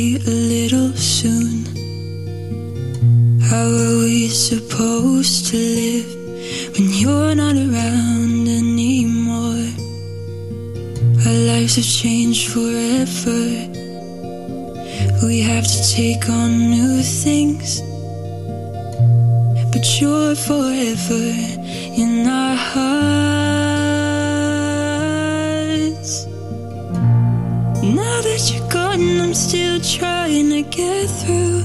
A little soon. How are we supposed to live when you're not around anymore? Our lives have changed forever. We have to take on new things, but you're forever in our hearts. Now that you're I'm still trying to get through.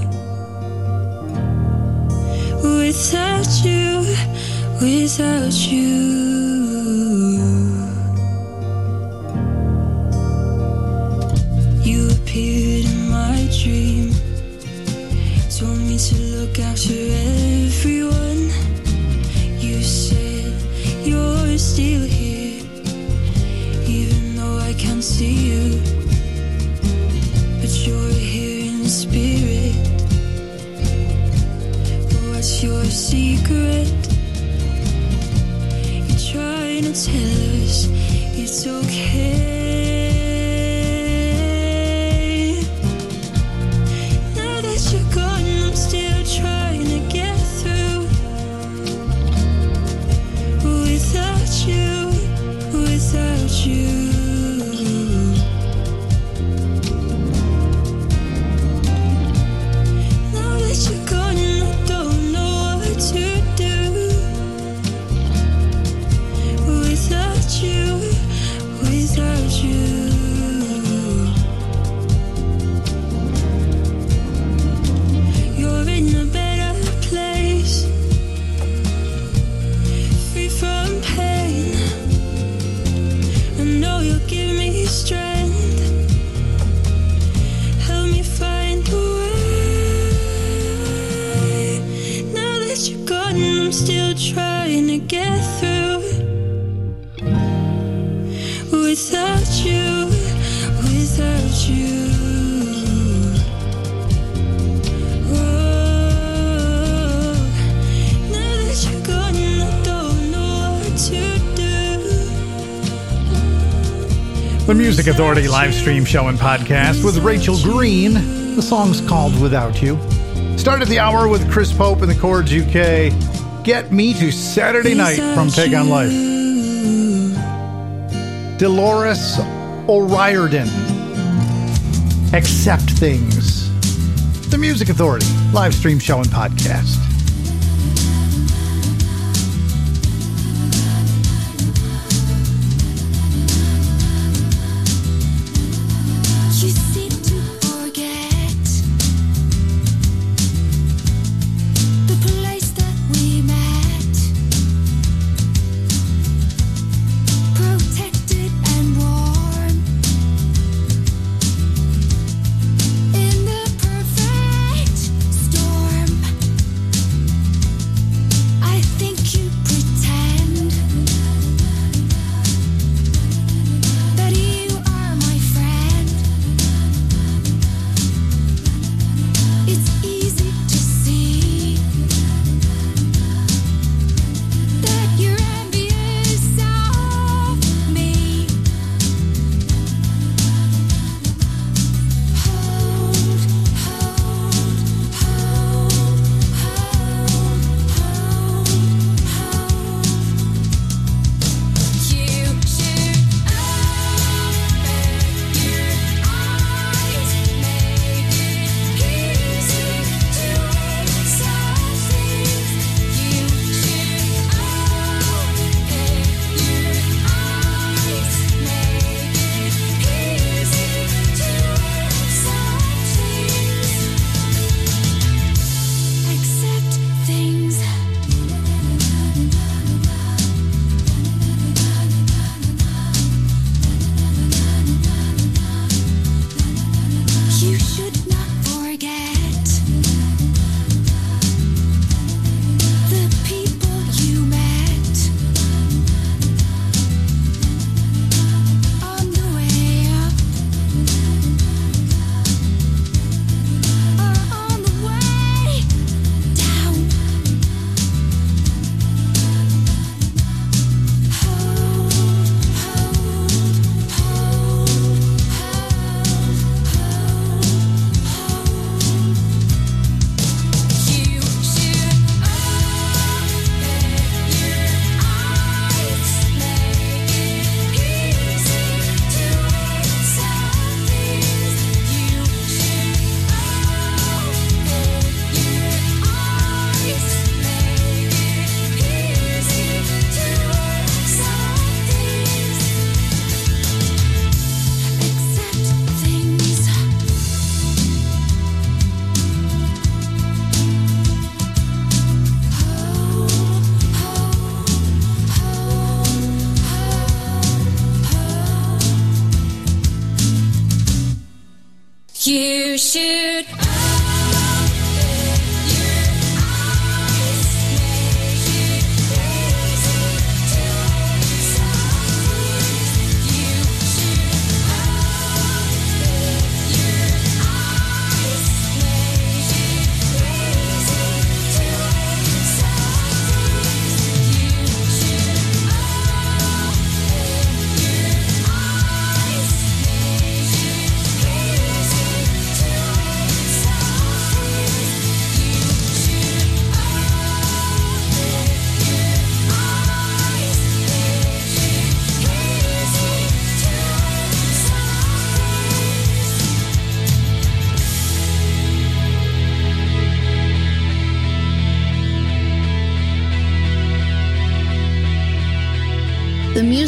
Without you, without you. You appeared in my dream, told me to look after the Music Authority live stream show and podcast with Rachel Green. The song's called Without You. Started the hour with Chris Pope and the Chords UK. Get Me to Saturday Night from Take on Life. Dolores O'Riordan. Accept Things. The Music Authority live stream show and podcast. You should.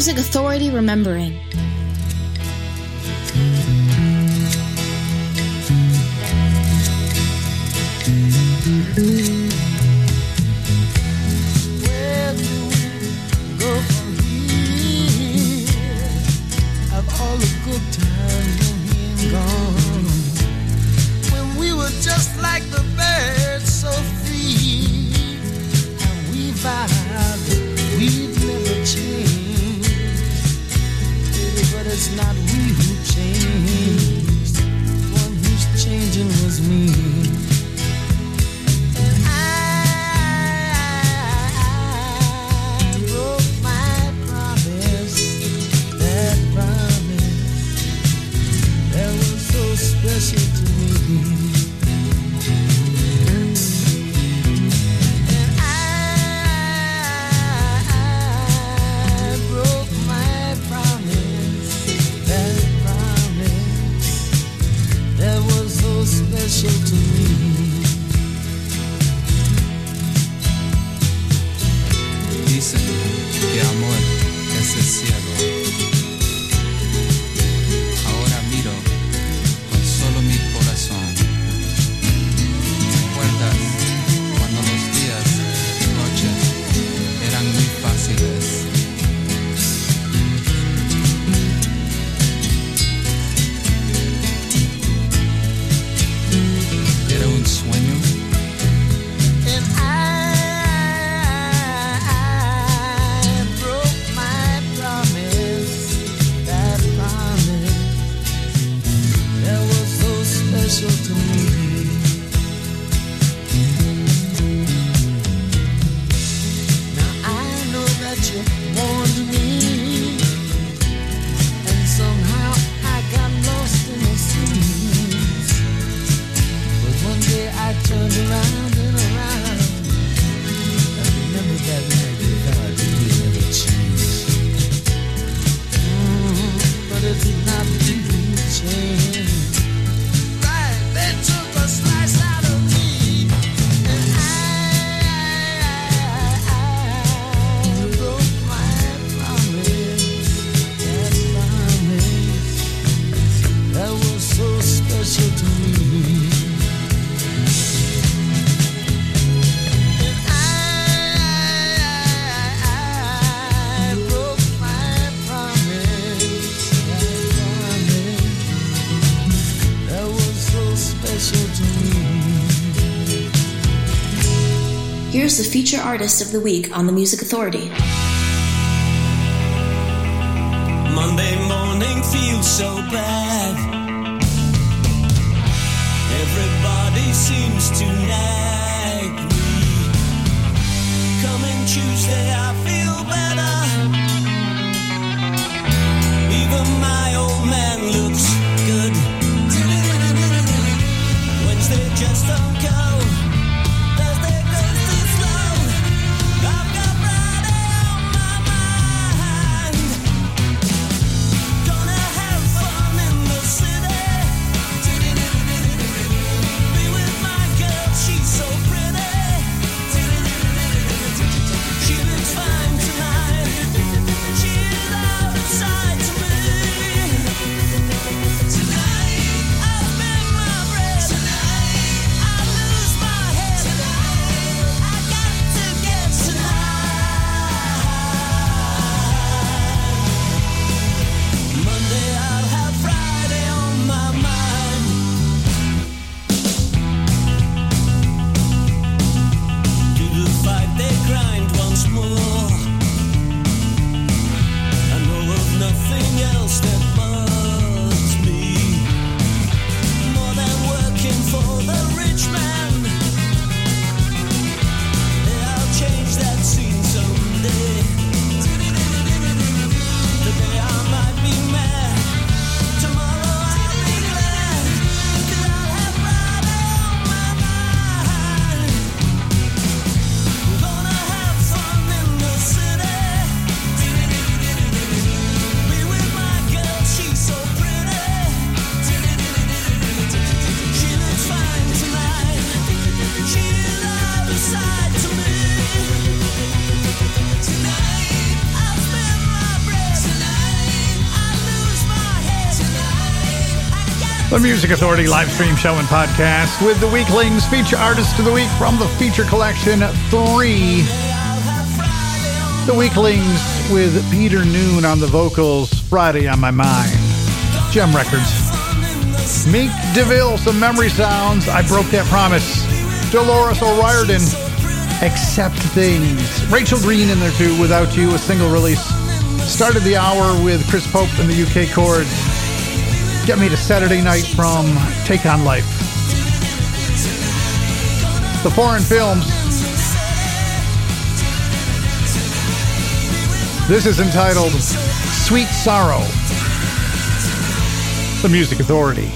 Music Authority remembering. 心底 the feature artist of the week on the Music Authority. Monday morning feels so bad. The Music Authority live stream show and podcast with the Weeklings feature artist of the week from the feature collection three. The Weeklings with Peter Noone on the vocals, Friday on my mind. JEM Records. Mink DeVille, some memory sounds. I broke that promise. Dolores O'Riordan, Accept Things. Rachel Green in there too, Without You, a single release. Started the hour with Chris Pope and the UK Chords. Get me to Saturday night from Take on Life. The foreign films. This is entitled Sweet Sorrow. The Music Authority.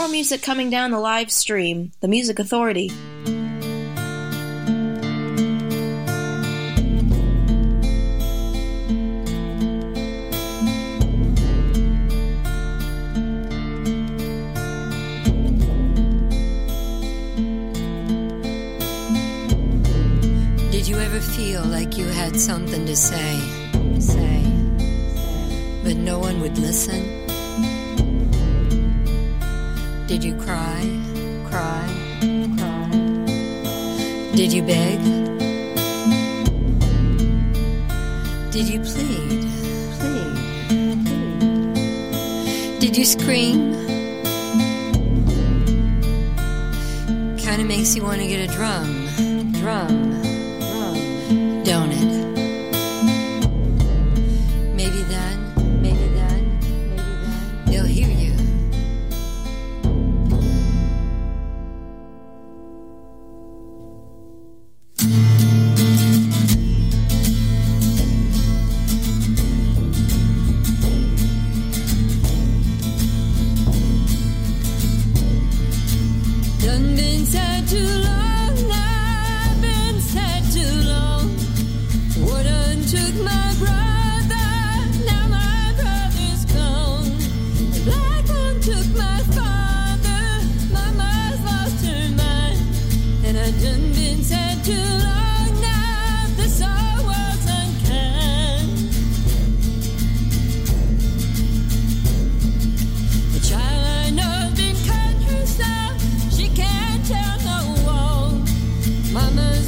more music coming down the live stream, The Music Authority. Did you ever feel like you had something to say, say, but no one would listen? Did you cry, cry, cry? Did you beg? Did you plead, plead, plead? Did you scream? Kinda makes you want to get a drum, drum.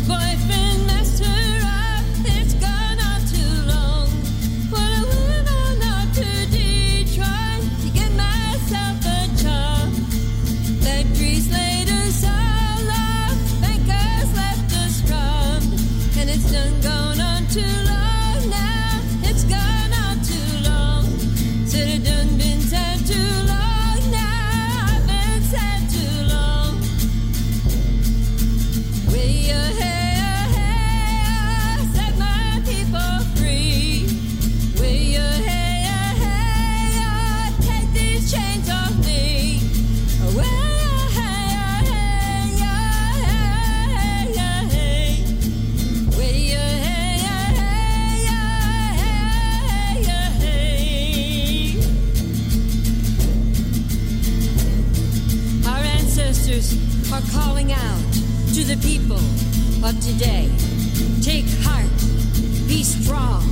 boyfriend. the people of today. Take heart, be strong.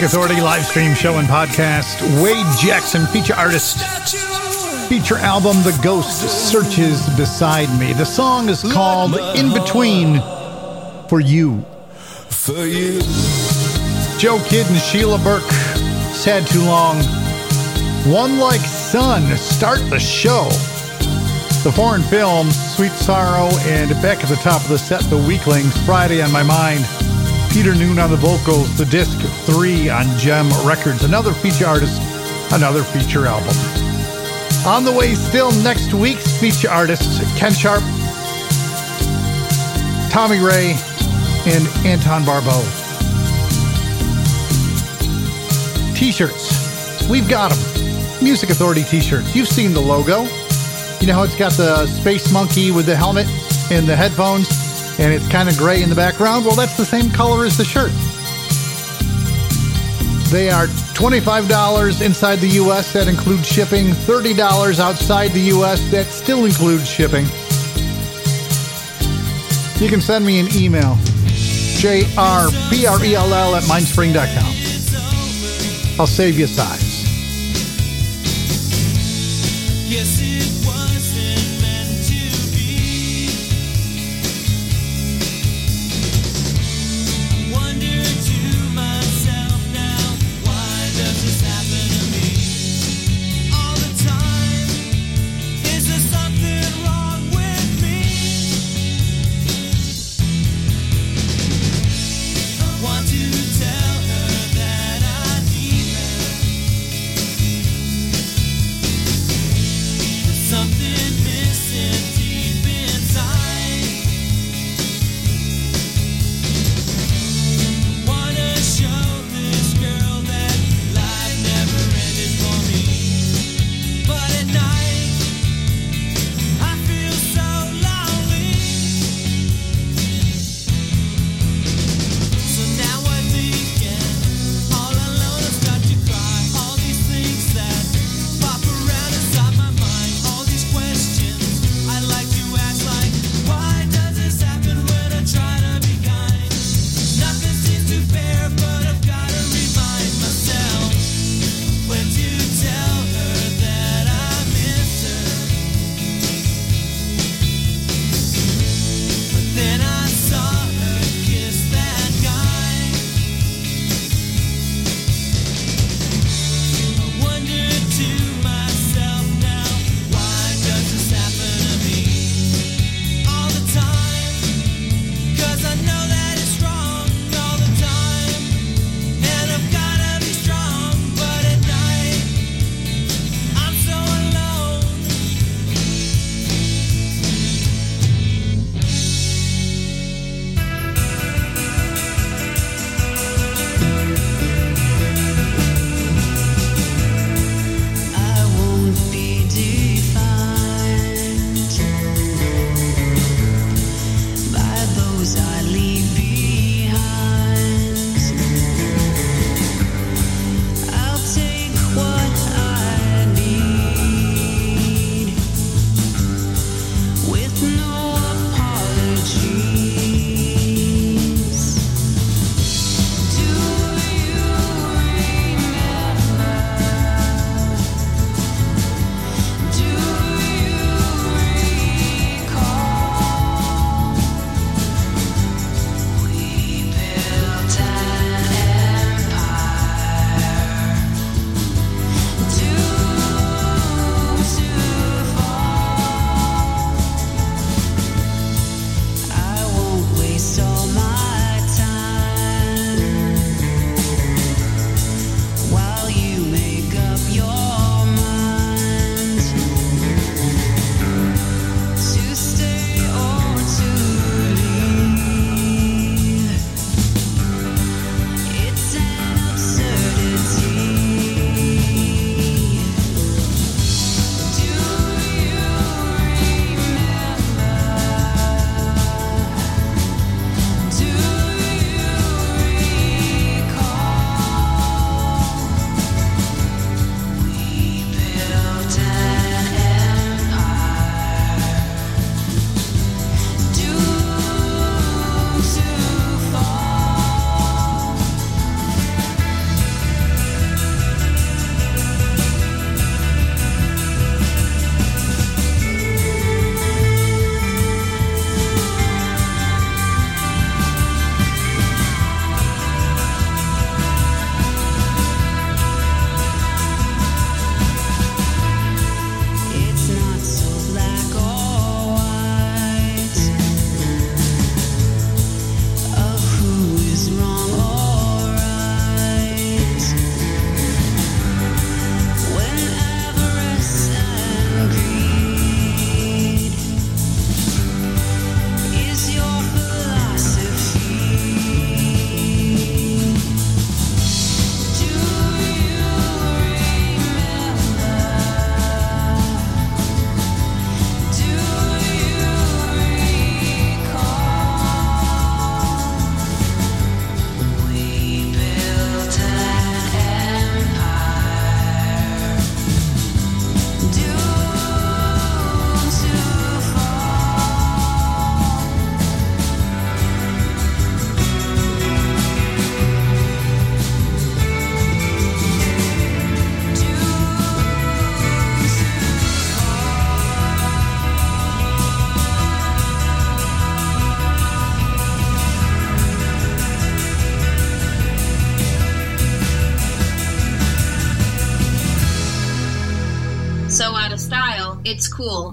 Music Authority live stream show and podcast. Wade Jackson, feature artist. Feature album The Ghost Searches Beside Me. The song is called In Between for You. for you. Joe Kidd and Sheila Burke. Sad too long. One Like Sun. Start the show. The foreign film, Sweet Sorrow, and back at the top of the set, The Weeklings, Friday on My Mind. Peter Noone on the vocals, the disc 3 on JEM Records. Another feature artist, another feature album. On the way still next week's feature artists, Ken Sharp, Tommy Ray, and Anton Barbeau. T-shirts. We've got them. Music Authority t-shirts. You've seen the logo. You know how it's got the space monkey with the helmet and the headphones, and it's kind of gray in the background? Well, that's the same color as the shirt. They are $25 inside the U.S. That includes shipping. $30 outside the U.S. That still includes shipping. You can send me an email. J-R-P-R-E-L-L at mindspring.com. I'll save you size. Guess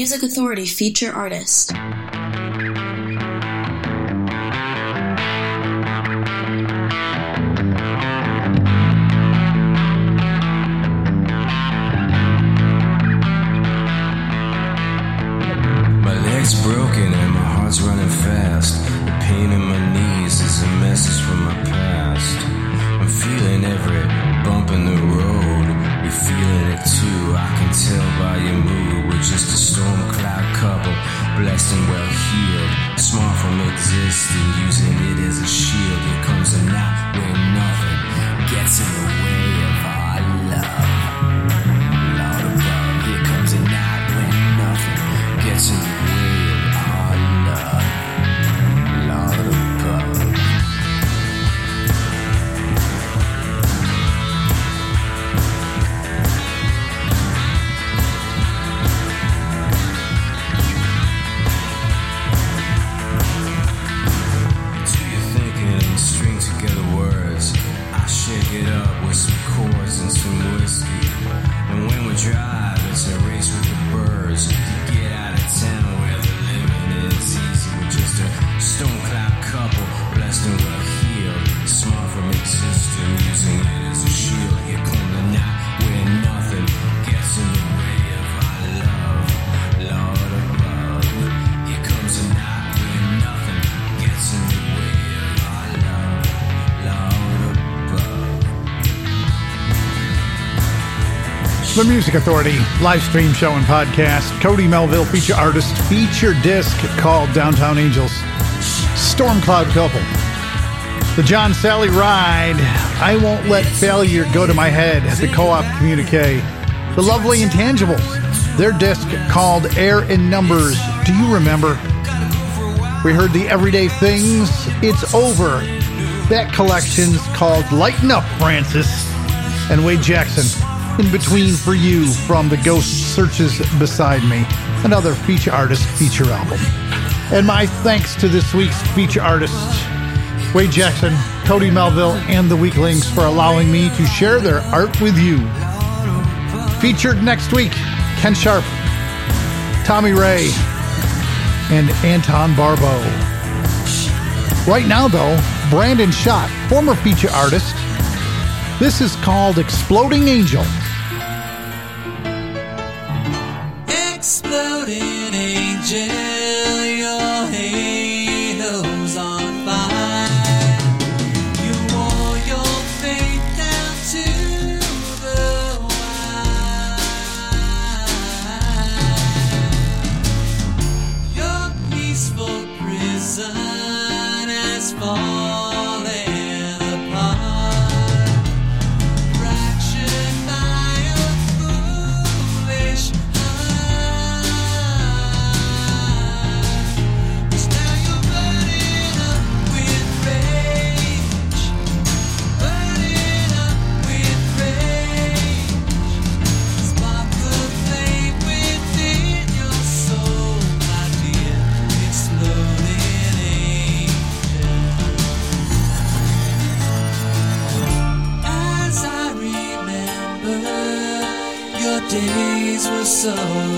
Music Authority feature artist. My legs broken and my heart's running fast. The pain in my knees is a message from my past. I'm feeling every bump in the road feeling it too. I can tell by your mood. We're just a storm cloud couple, blessed and well healed. Smart from existing, using it as a shield. It comes a night when nothing gets in the way of our love. Lord above, here comes a night when nothing gets in the way. Music Authority live stream show and podcast. Cody Melville, feature artist, feature disc called Downtown Angels. Storm Cloud Couple. The John Sally Ride. I Won't Let Failure Go to My Head. The Co op Communique. The Lovely Intangibles. Their disc called Air in Numbers. Do you remember? We heard the Everyday Things. It's Over. That collection's called Lighten Up, Francis. And Wade Jackson in between for you from the Ghost Searches Beside Me, another feature artist feature album. And my thanks to this week's feature artists, Wade Jackson, Cody Melville, and the Weeklings for allowing me to share their art with you. Featured next week, Ken Sharp, Tommy Ray, and Anton Barbeau. Right now, though, Brandon Schott, former feature artist, this is called Exploding Angel. So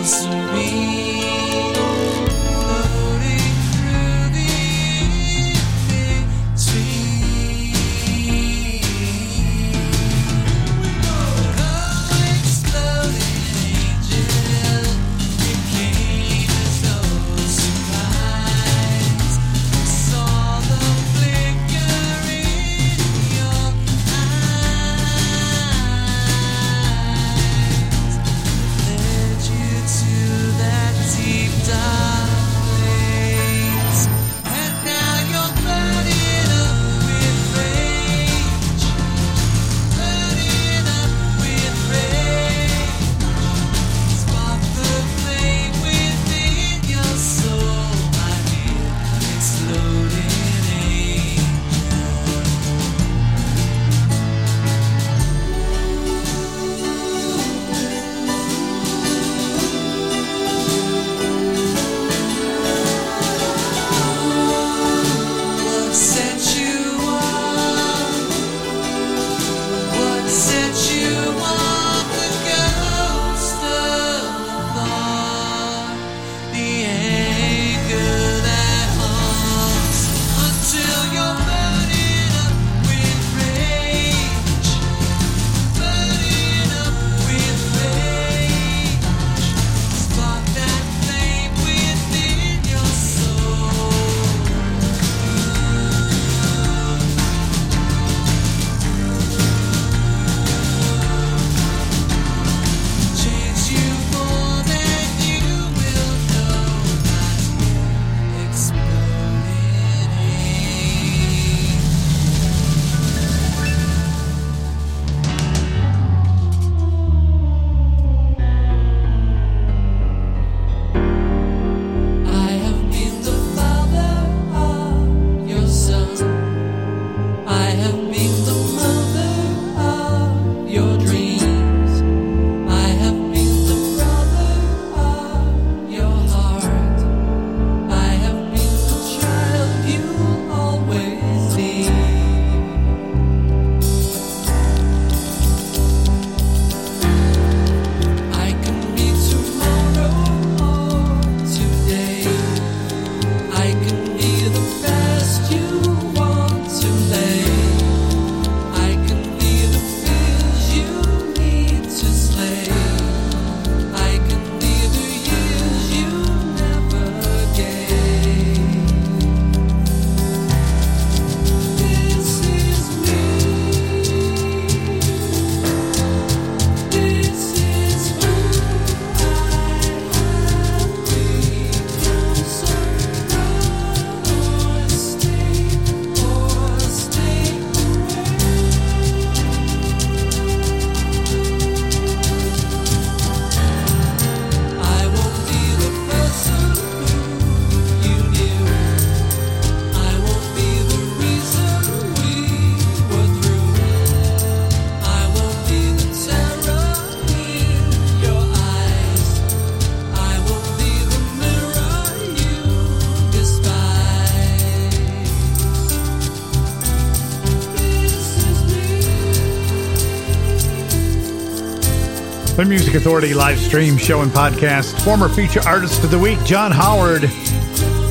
Music Authority live stream show and podcast. Former feature artist of the week, John Howard,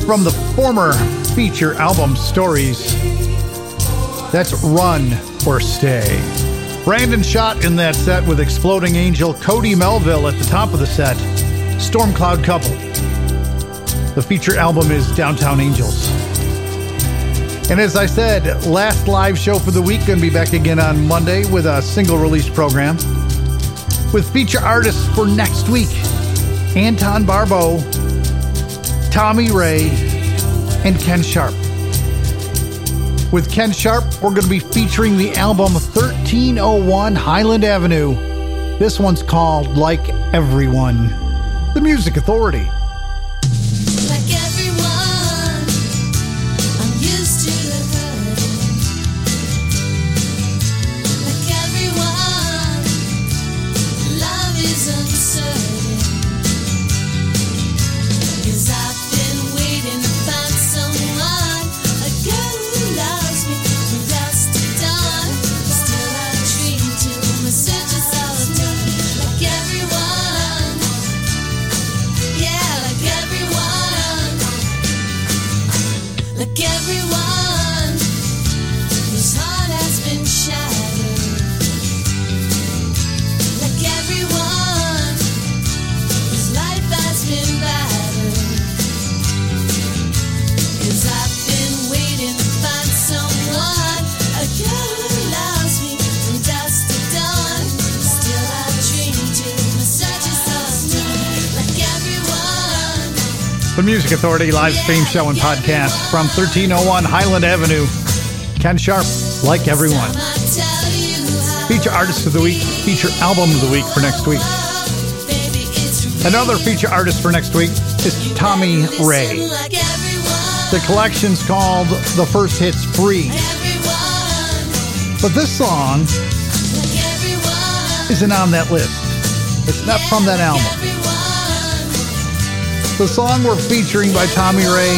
from the former feature album Stories. That's Run or Stay. Brandon Schott in that set with Exploding Angel, Cody Melville at the top of the set, Storm Cloud Couple. The feature album is Downtown Angels. And as I said, last live show for the week, going to be back again on Monday with a single release program with feature artists for next week Anton Barbeau, Tommy Ray, and Ken Sharp. With Ken Sharp, we're going to be featuring the album 1301 Highland Avenue. This one's called Like Everyone. The Music Authority. Authority live stream show and podcast from 1301 Highland Avenue. Ken Sharp, like everyone. Feature artist of the week, feature album of the week for next week. Another feature artist for next week is Tommy Ray. The collection's called The First Hits Free. But this song isn't on that list. It's not from that album. The song we're featuring by Tommy Ray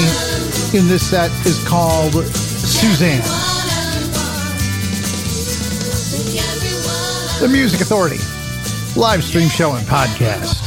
in this set is called Suzanne. The Music Authority, live stream show and podcast.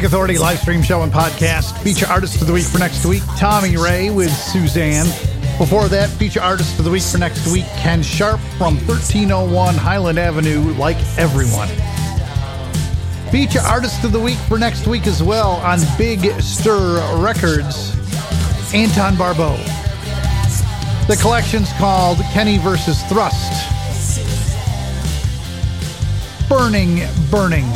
Music Authority live stream show and podcast. Feature artist of the week for next week, Tommy Ray with Suzanne. Before that, feature artist of the week for next week, Ken Sharp from 1301 Highland Avenue, like everyone. Feature artist of the week for next week as well on Big Stir Records, Anton Barbeau. The collection's called Kenny versus Thrust. Burning, burning.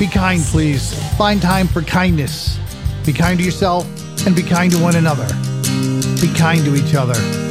Be kind, please. Find time for kindness. Be kind to yourself and be kind to one another. Be kind to each other.